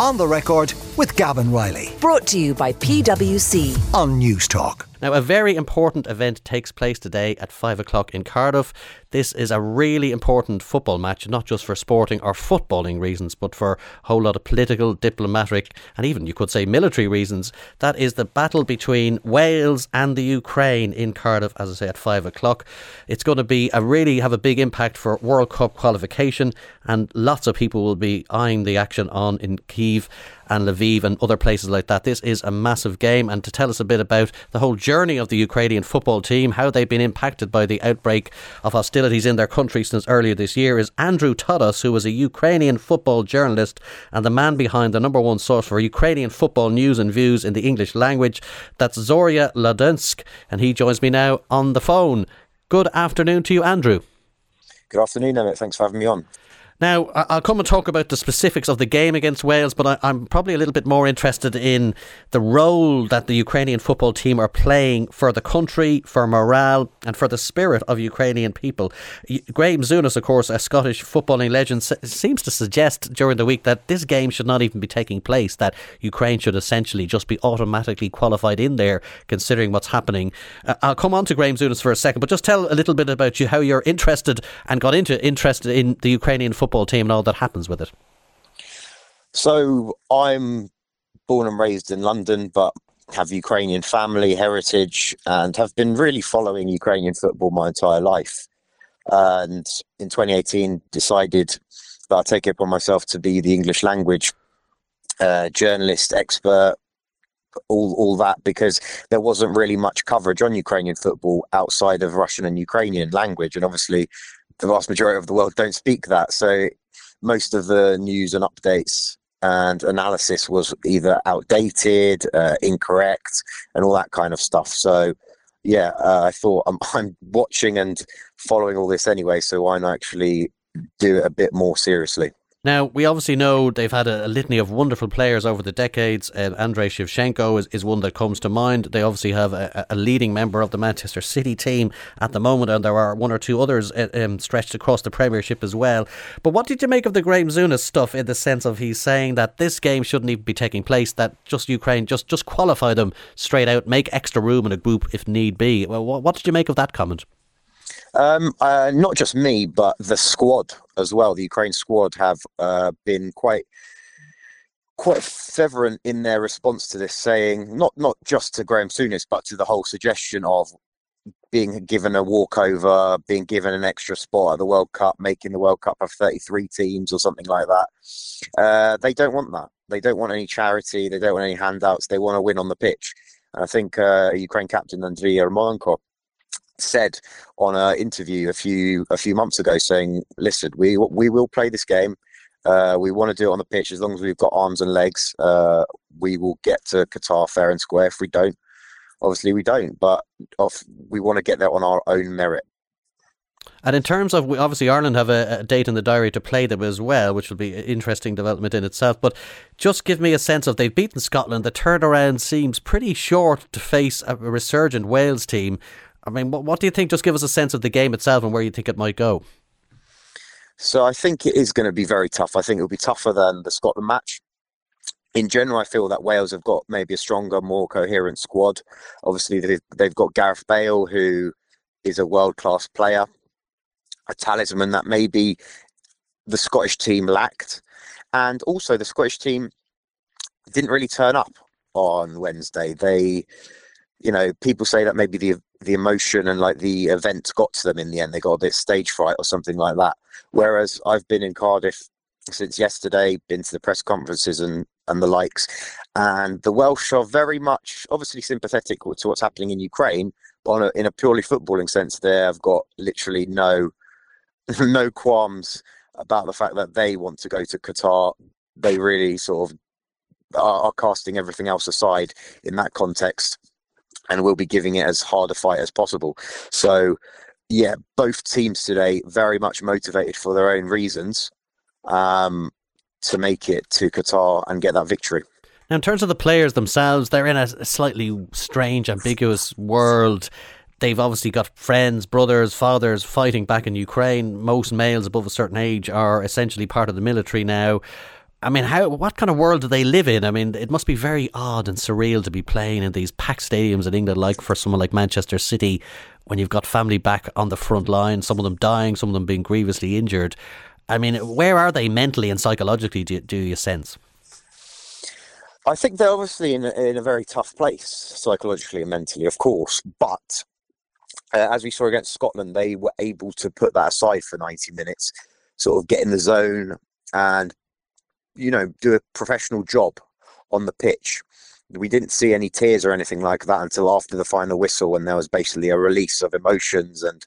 On the record with Gavin Reilly Brought to you by PwC. on Newstalk. Now, a very important event takes place today at 5 o'clock in Cardiff. This is a really important football match, not just for sporting or footballing reasons, but for a whole lot of political, diplomatic, and even you could say military reasons. That is the battle between Wales and the Ukraine in Cardiff, as I say, at 5 o'clock. It's going to be a really have a big impact for World Cup qualification, and lots of people will be eyeing the action on in Kiev and Lviv and other places like that. This is a massive game. And to tell us a bit about the whole journey of the Ukrainian football team, how they've been impacted by the outbreak of hostilities in their country since earlier this year, is Andrew Todos, who is a Ukrainian football journalist and the man behind the number one source for Ukrainian football news and views in the English language. That's Zorya Londonsk. And he joins me now on the phone. Good afternoon to you, Andrew. Good afternoon, Emmett. Thanks for having me on. Now, I'll come and talk about the specifics of the game against Wales, but I, I'm probably a little bit more interested in the role that the Ukrainian football team are playing for the country, for morale, and for the spirit of Ukrainian people. Graham Souness, of course, a Scottish footballing legend, seems to suggest during the week that this game should not even be taking place, that Ukraine should essentially just be automatically qualified in there, considering what's happening. Uh, I'll come on to Graham Souness for a second, but just tell a little bit about you, how you're interested and got into interested in the Ukrainian football team and all that happens with it. So, I'm born and raised in London, but have Ukrainian family heritage and have been really following Ukrainian football my entire life. And in 2018, decided that I'll take it upon myself to be the English language uh, journalist, expert, all all that because there wasn't really much coverage on Ukrainian football outside of Russian and Ukrainian language, and obviously the vast majority of the world don't speak that. So most of the news and updates and analysis was either outdated, uh, incorrect, and all that kind of stuff. So yeah, uh, I thought I'm, I'm watching and following all this anyway, so why not actually do it a bit more seriously? Now, we obviously know they've had a, a litany of wonderful players over the decades. Uh, Andrei Shevchenko is, is one that comes to mind. They obviously have a, a leading member of the Manchester City team at the moment, and there are one or two others uh, um, stretched across the Premiership as well. But what did you make of the Graham Souness stuff in the sense of he's saying that this game shouldn't even be taking place, that just Ukraine, just, just qualify them straight out, make extra room in a group if need be? Well, what, what did you make of that comment? Um, uh, not just me, but the squad as well. The Ukraine squad have uh, been quite quite fervent in their response to this, saying not not just to Graham Souness, but to the whole suggestion of being given a walkover, being given an extra spot at the World Cup, making the World Cup of 33 teams or something like that. Uh, they don't want that. They don't want any charity. They don't want any handouts. They want to win on the pitch. And I think uh, Ukraine captain Andriy Yarmolenko said on an interview a few a few months ago, saying, "Listen, we we will play this game. Uh, we want to do it on the pitch as long as we've got arms and legs. Uh, we will get to Qatar fair and square. If we don't, obviously we don't. But off, we want to get there on our own merit." And in terms of, obviously, Ireland have a, a, date in the diary to play them as well, which will be an interesting development in itself. But just give me a sense of they've beaten Scotland. The turnaround seems pretty short to face a resurgent Wales team. I mean, what, what do you think? Just give us a sense of the game itself and where you think it might go. So I think it is going to be very tough. I think it'll be tougher than the Scotland match. In general, I feel that Wales have got maybe a stronger, more coherent squad. Obviously, they've, they've got Gareth Bale, who is a world class player, a talisman that maybe the Scottish team lacked. And also, the Scottish team didn't really turn up on Wednesday. They, you know, people say that maybe the the emotion and like the event got to them in the end. They got a bit stage fright or something like that. Whereas I've been in Cardiff since yesterday, been to the press conferences and and the likes, and the Welsh are very much obviously sympathetic to what's happening in Ukraine, but on a, in a purely footballing sense, they have got literally no no qualms about the fact that they want to go to Qatar. They really sort of are, are casting everything else aside in that context and we'll be giving it as hard a fight as possible. So, yeah, both teams today very much motivated for their own reasons um, to make it to Qatar and get that victory. Now, in terms of the players themselves, they're in a slightly strange, ambiguous world. They've obviously got friends, brothers, fathers fighting back in Ukraine. Most males above a certain age are essentially part of the military now. I mean, how what kind of world do they live in? I mean, it must be very odd and surreal to be playing in these packed stadiums in England, like for someone like Manchester City, when you've got family back on the front line, some of them dying, some of them being grievously injured. I mean, where are they mentally and psychologically? Do, do you sense? I think they're obviously in a, in a very tough place psychologically and mentally, of course. But uh, as we saw against Scotland, they were able to put that aside for 90 minutes, sort of get in the zone and you know, do a professional job on the pitch. We didn't see any tears or anything like that until after the final whistle, and there was basically a release of emotions and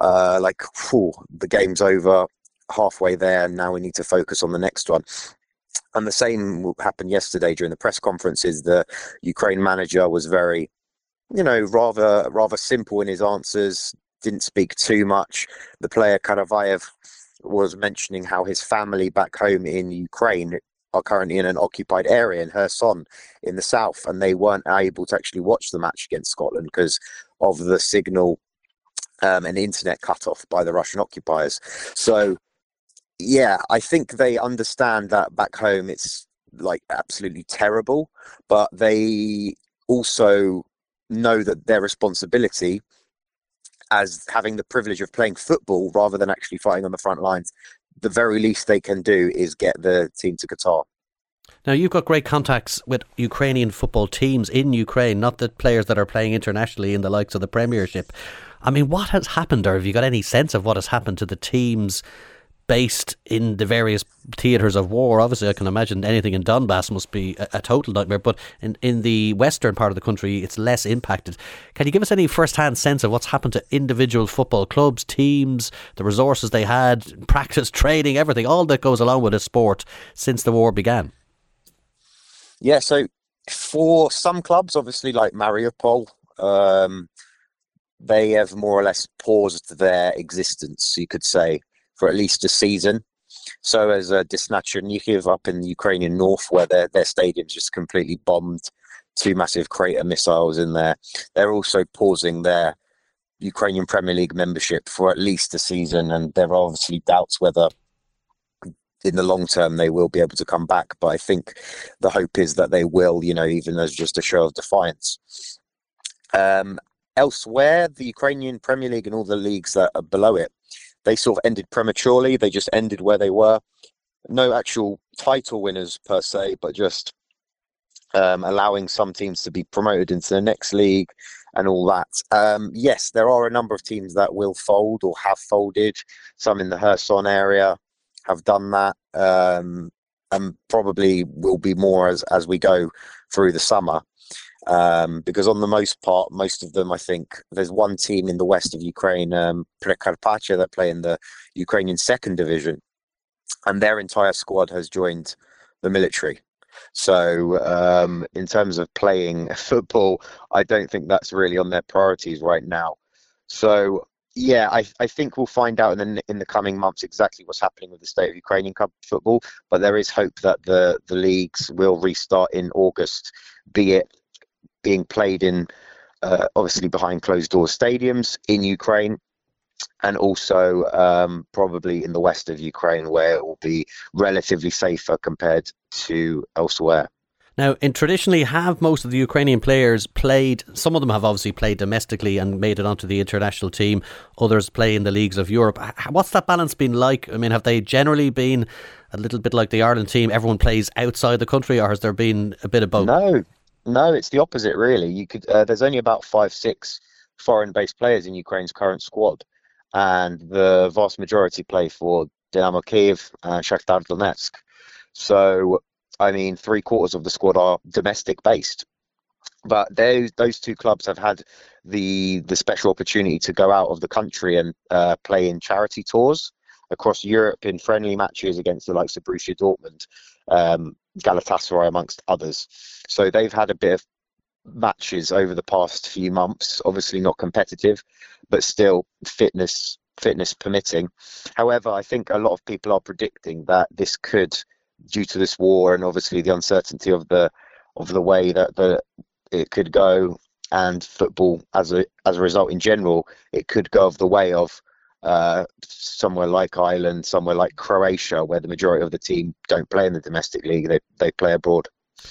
uh, like, whew, the game's over halfway there, and now we need to focus on the next one. And the same happened yesterday during the press conferences. The Ukraine manager was very, you know, rather rather simple in his answers. Didn't speak too much. The player Karavayev was mentioning how his family back home in Ukraine are currently in an occupied area in Kherson in the south, and they weren't able to actually watch the match against Scotland because of the signal um, and internet cut off by the Russian occupiers. So, yeah, I think they understand that back home it's like absolutely terrible, but they also know that their responsibility as having the privilege of playing football rather than actually fighting on the front lines, the very least they can do is get the team to Qatar. Now you've got great contacts with Ukrainian football teams in Ukraine, not the players that are playing internationally in the likes of the Premiership. I mean, what has happened, or have you got any sense of what has happened to the teams based in the various theatres of war. Obviously, I can imagine anything in Donbass must be a, a, total nightmare, but in, in the western part of the country, it's less impacted. Can you give us any first hand sense of what's happened to individual football clubs, teams, the resources they had, practice, training, everything, all that goes along with a sport since the war began? Yeah, so for some clubs, obviously like Mariupol, um, they have more or less paused their existence, you could say for at least a season. So as a Desna up in the Ukrainian north, where their their stadium's just completely bombed, two massive crater missiles in there. They're also pausing their Ukrainian Premier League membership for at least a season, and there are obviously doubts whether in the long term they will be able to come back. But I think the hope is that they will, you know, even as just a show of defiance. Um, elsewhere, the Ukrainian Premier League and all the leagues that are below it they sort of ended prematurely. They just ended where they were. No actual title winners per se, but just um, allowing some teams to be promoted into the next league and all that. Um, yes, there are a number of teams that will fold or have folded. Some in the Kherson area have done that, um, and probably will be more as as we go through the summer um, because on the most part, most of them, I think, there's one team in the west of Ukraine, um, Prykarpattia, that play in the Ukrainian second division, and their entire squad has joined the military. So, um, in terms of playing football, I don't think that's really on their priorities right now. So, yeah, I, I think we'll find out in the, in the coming months exactly what's happening with the state of Ukrainian club football. But there is hope that the, the leagues will restart in August, be it being played in uh, obviously behind closed doors stadiums in Ukraine and also um, probably in the west of Ukraine where it will be relatively safer compared to elsewhere. Now, in traditionally, have most of the Ukrainian players played? Some of them have obviously played domestically and made it onto the international team. Others play in the leagues of Europe. What's that balance been like? I mean, have they generally been a little bit like the Ireland team? Everyone plays outside the country, or has there been a bit of both? No, no, it's the opposite, really. You could. Uh, there's only about five, six foreign-based players in Ukraine's current squad, and the vast majority play for Dynamo Kiev and Shakhtar Donetsk. So, I mean, three quarters of the squad are domestic-based. But those those two clubs have had the the special opportunity to go out of the country and uh, play in charity tours across Europe in friendly matches against the likes of Borussia Dortmund, um, Galatasaray, amongst others. So they've had a bit of matches over the past few months. Obviously not competitive, but still fitness fitness permitting. However, I think a lot of people are predicting that this could, due to this war and obviously the uncertainty of the of the way that the it could go and football as a as a result in general, it could go of the way of uh, somewhere like Ireland, somewhere like Croatia, where the majority of the team don't play in the domestic league, they, they play abroad.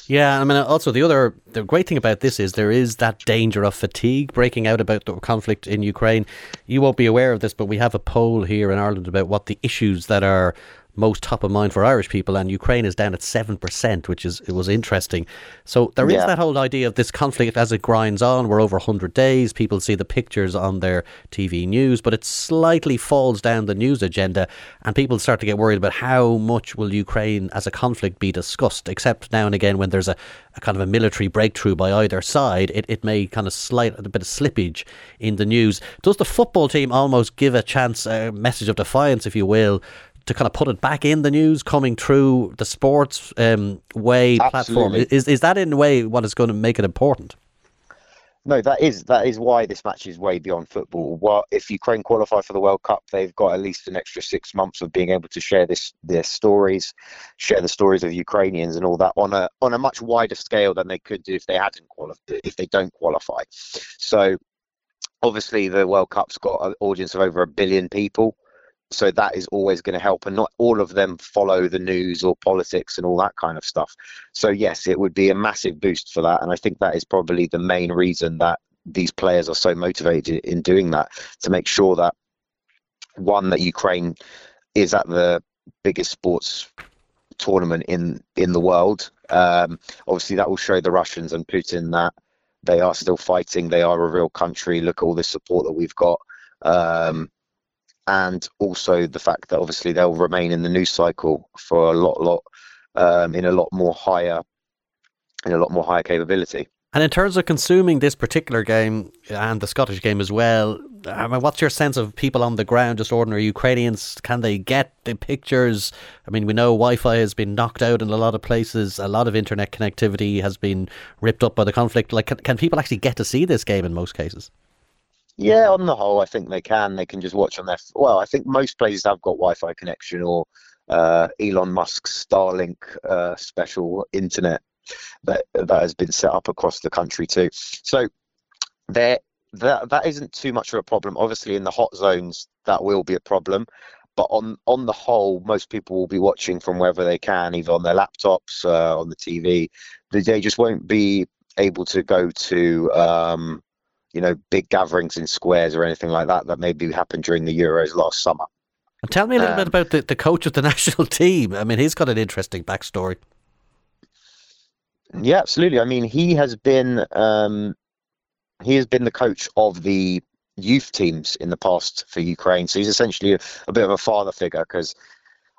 Yeah, I mean, also the other the great thing about this is there is that danger of fatigue breaking out about the conflict in Ukraine. You won't be aware of this, but we have a poll here in Ireland about what the issues that are most top of mind for Irish people, and Ukraine is down at seven percent, which is it was interesting. So there yeah. is that whole idea of this conflict as it grinds on. We're over hundred days. People see the pictures on their TV news, but it slightly falls down the news agenda, and people start to get worried about how much will Ukraine as a conflict be discussed. Except now and again when there's a, a kind of a military breakthrough by either side, it, it may kind of slight a bit of slippage in the news. Does the football team almost give a chance, a message of defiance, if you will? To kind of put it back in the news coming through the sports um, way Absolutely. platform. Is is that in a way what is going to make it important? No, that is that is why this match is way beyond football. Well, if Ukraine qualify for the World Cup, they've got at least an extra six months of being able to share this their stories, share the stories of Ukrainians and all that on a on a much wider scale than they could do if they hadn't qualified if they don't qualify. So obviously the World Cup's got an audience of over a billion people so that is always going to help and not all of them follow the news or politics and all that kind of stuff. So yes it would be a massive boost for that and i think that is probably the main reason that these players are so motivated in doing that to make sure that one that ukraine is at the biggest sports tournament in in the world. Um, obviously that will show the russians and putin that they are still fighting they are a real country look at all the support that we've got. Um, and also the fact that obviously they'll remain in the news cycle for a lot, lot um, in a lot more higher, in a lot more higher capability. And in terms of consuming this particular game and the Scottish game as well, I mean, what's your sense of people on the ground, just ordinary Ukrainians? Can they get the pictures? I mean, we know Wi Fi has been knocked out in a lot of places, a lot of internet connectivity has been ripped up by the conflict. Like, can, can people actually get to see this game in most cases? Yeah, on the whole, I think they can. They can just watch on their. Well, I think most places have got Wi-Fi connection or uh, Elon Musk's Starlink uh, special internet that that has been set up across the country too. So there, that that isn't too much of a problem. Obviously, in the hot zones, that will be a problem. But on on the whole, most people will be watching from wherever they can, either on their laptops, uh, on the TV. They just won't be able to go to um, you know, big gatherings in squares or anything like that that maybe happened during the Euros last summer. And tell me a little um, bit about the, the coach of the national team. I mean, he's got an interesting backstory. Yeah, absolutely. I mean, he has been um, he has been the coach of the youth teams in the past for Ukraine. So he's essentially a, a bit of a father figure because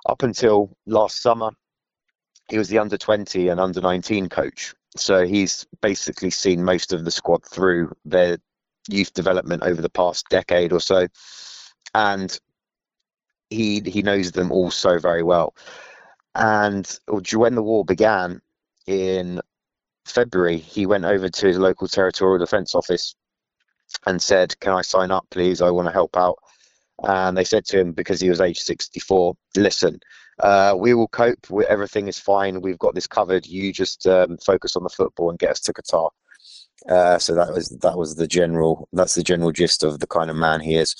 up until last summer, he was the under 20 and under 19 coach so he's basically seen most of the squad through their youth development over the past decade or so, and he he knows them all so very well. And when the war began in February, he went over to his local territorial defence office and said, "Can I sign up, please? I want to help out." And they said to him because he was age 64, "Listen, uh, we will cope. We, everything is fine. We've got this covered. You just um, focus on the football and get us to Qatar. Uh, so that was that was the general. That's the general gist of the kind of man he is.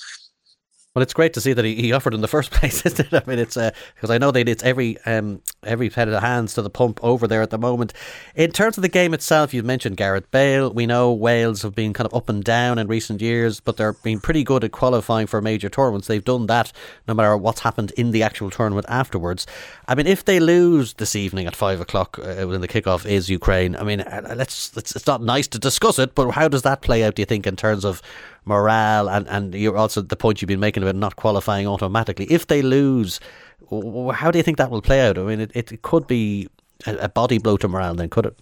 Well, it's great to see that he, he offered in the first place, isn't it? I mean, it's because uh, I know that it's every um, every head of the hands to the pump over there at the moment. In terms of the game itself, you mentioned Gareth Bale. We know Wales have been kind of up and down in recent years, but they're been pretty good at qualifying for major tournaments. They've done that no matter what's happened in the actual tournament afterwards. I mean, if they lose this evening at five o'clock uh, when the kickoff is Ukraine, I mean, uh, let's, let's it's not nice to discuss it, but how does that play out? Do you think in terms of morale and, and you're also the point you've been making about not qualifying automatically. If they lose, how do you think that will play out? I mean, it, it could be a, body blow to morale, then, could it?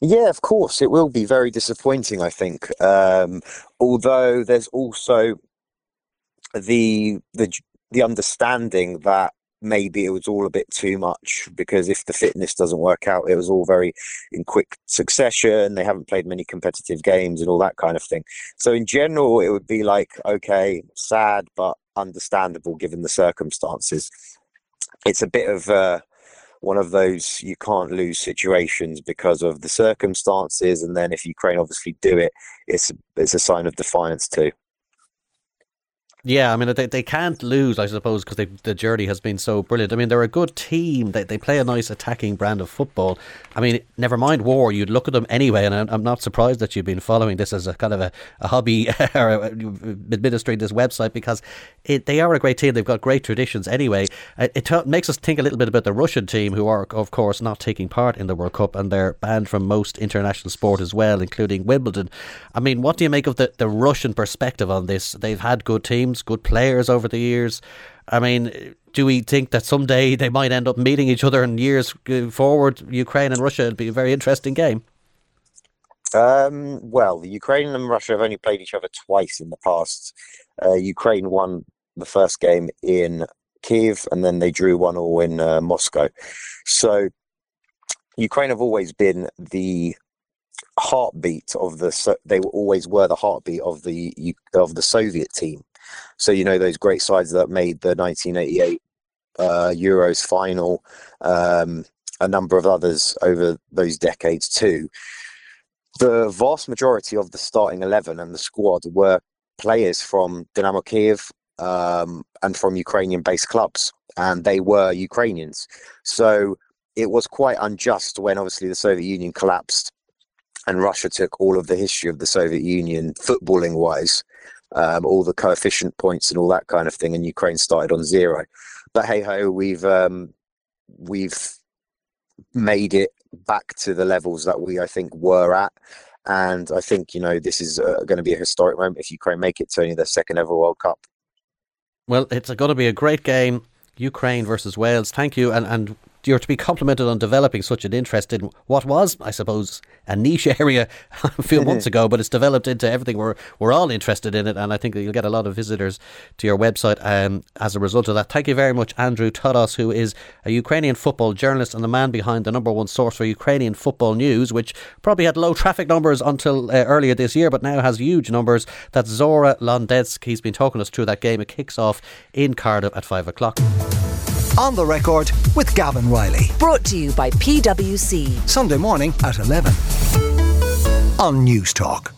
Yeah, of course, it will be very disappointing. I think, um, although there's also the the the understanding that maybe it was all a bit too much because if the fitness doesn't work out, it was all very in quick succession. They haven't played many competitive games and all that kind of thing. So, in general, it would be like, okay, sad, but understandable given the circumstances. It's a bit of uh, one of those you can't lose situations because of the circumstances. And then if Ukraine obviously do it, it's, it's a sign of defiance too. Yeah, I mean they, they can't lose, I suppose, because the journey has been so brilliant. I mean they're a good team. They they play a nice attacking brand of football. I mean, never mind war, you'd look at them anyway, and I'm, I'm not surprised that you've been following this as a kind of a, a hobby or administering this website because it, they are a great team. They've got great traditions anyway. It, it t- makes us think a little bit about the Russian team, who are of course not taking part in the World Cup, and they're banned from most international sport as well, including Wimbledon. I mean, what do you make of the, the Russian perspective on this? They've had good teams, good players over the years. I mean, do we think that someday they might end up meeting each other in years forward? Ukraine and Russia would be a very interesting game. Um, well, Ukraine and Russia have only played each other twice in the past. Uh, Ukraine won the first game in Kiev, and then they drew one all in uh, Moscow. So Ukraine have always been the heartbeat of the. They always were the heartbeat of the of the Soviet team. So you know those great sides that made the 1988 uh, Euros final, um, a number of others over those decades too. The vast majority of the starting eleven and the squad were players from Dynamo Kiev um, and from Ukrainian-based clubs, and they were Ukrainians. So it was quite unjust when obviously the Soviet Union collapsed and Russia took all of the history of the Soviet Union footballing wise um, all the coefficient points and all that kind of thing, and Ukraine started on zero. But hey ho, we've um, we've made it back to the levels that we I think were at, and I think you know this is uh, going to be a historic moment if Ukraine make it to only their second ever World Cup. Well, it's going to be a great game. Ukraine versus Wales. Thank you, and and you're to be complimented on developing such an interest in what was, I suppose, a niche area a few months ago, but it's developed into everything. We're we're all interested in it, and I think that you'll get a lot of visitors to your website um, as a result of that. Thank you very much, Andrew Todos, who is a Ukrainian football journalist and the man behind the number one source for Ukrainian football news, which probably had low traffic numbers until uh, earlier this year, but now has huge numbers. That's Zorya Londonsk. He's been talking us through that game. It kicks off in Cardiff at five o'clock. On the record with Gavin Reilly. Brought to you by PwC. Sunday morning at 11 on Newstalk.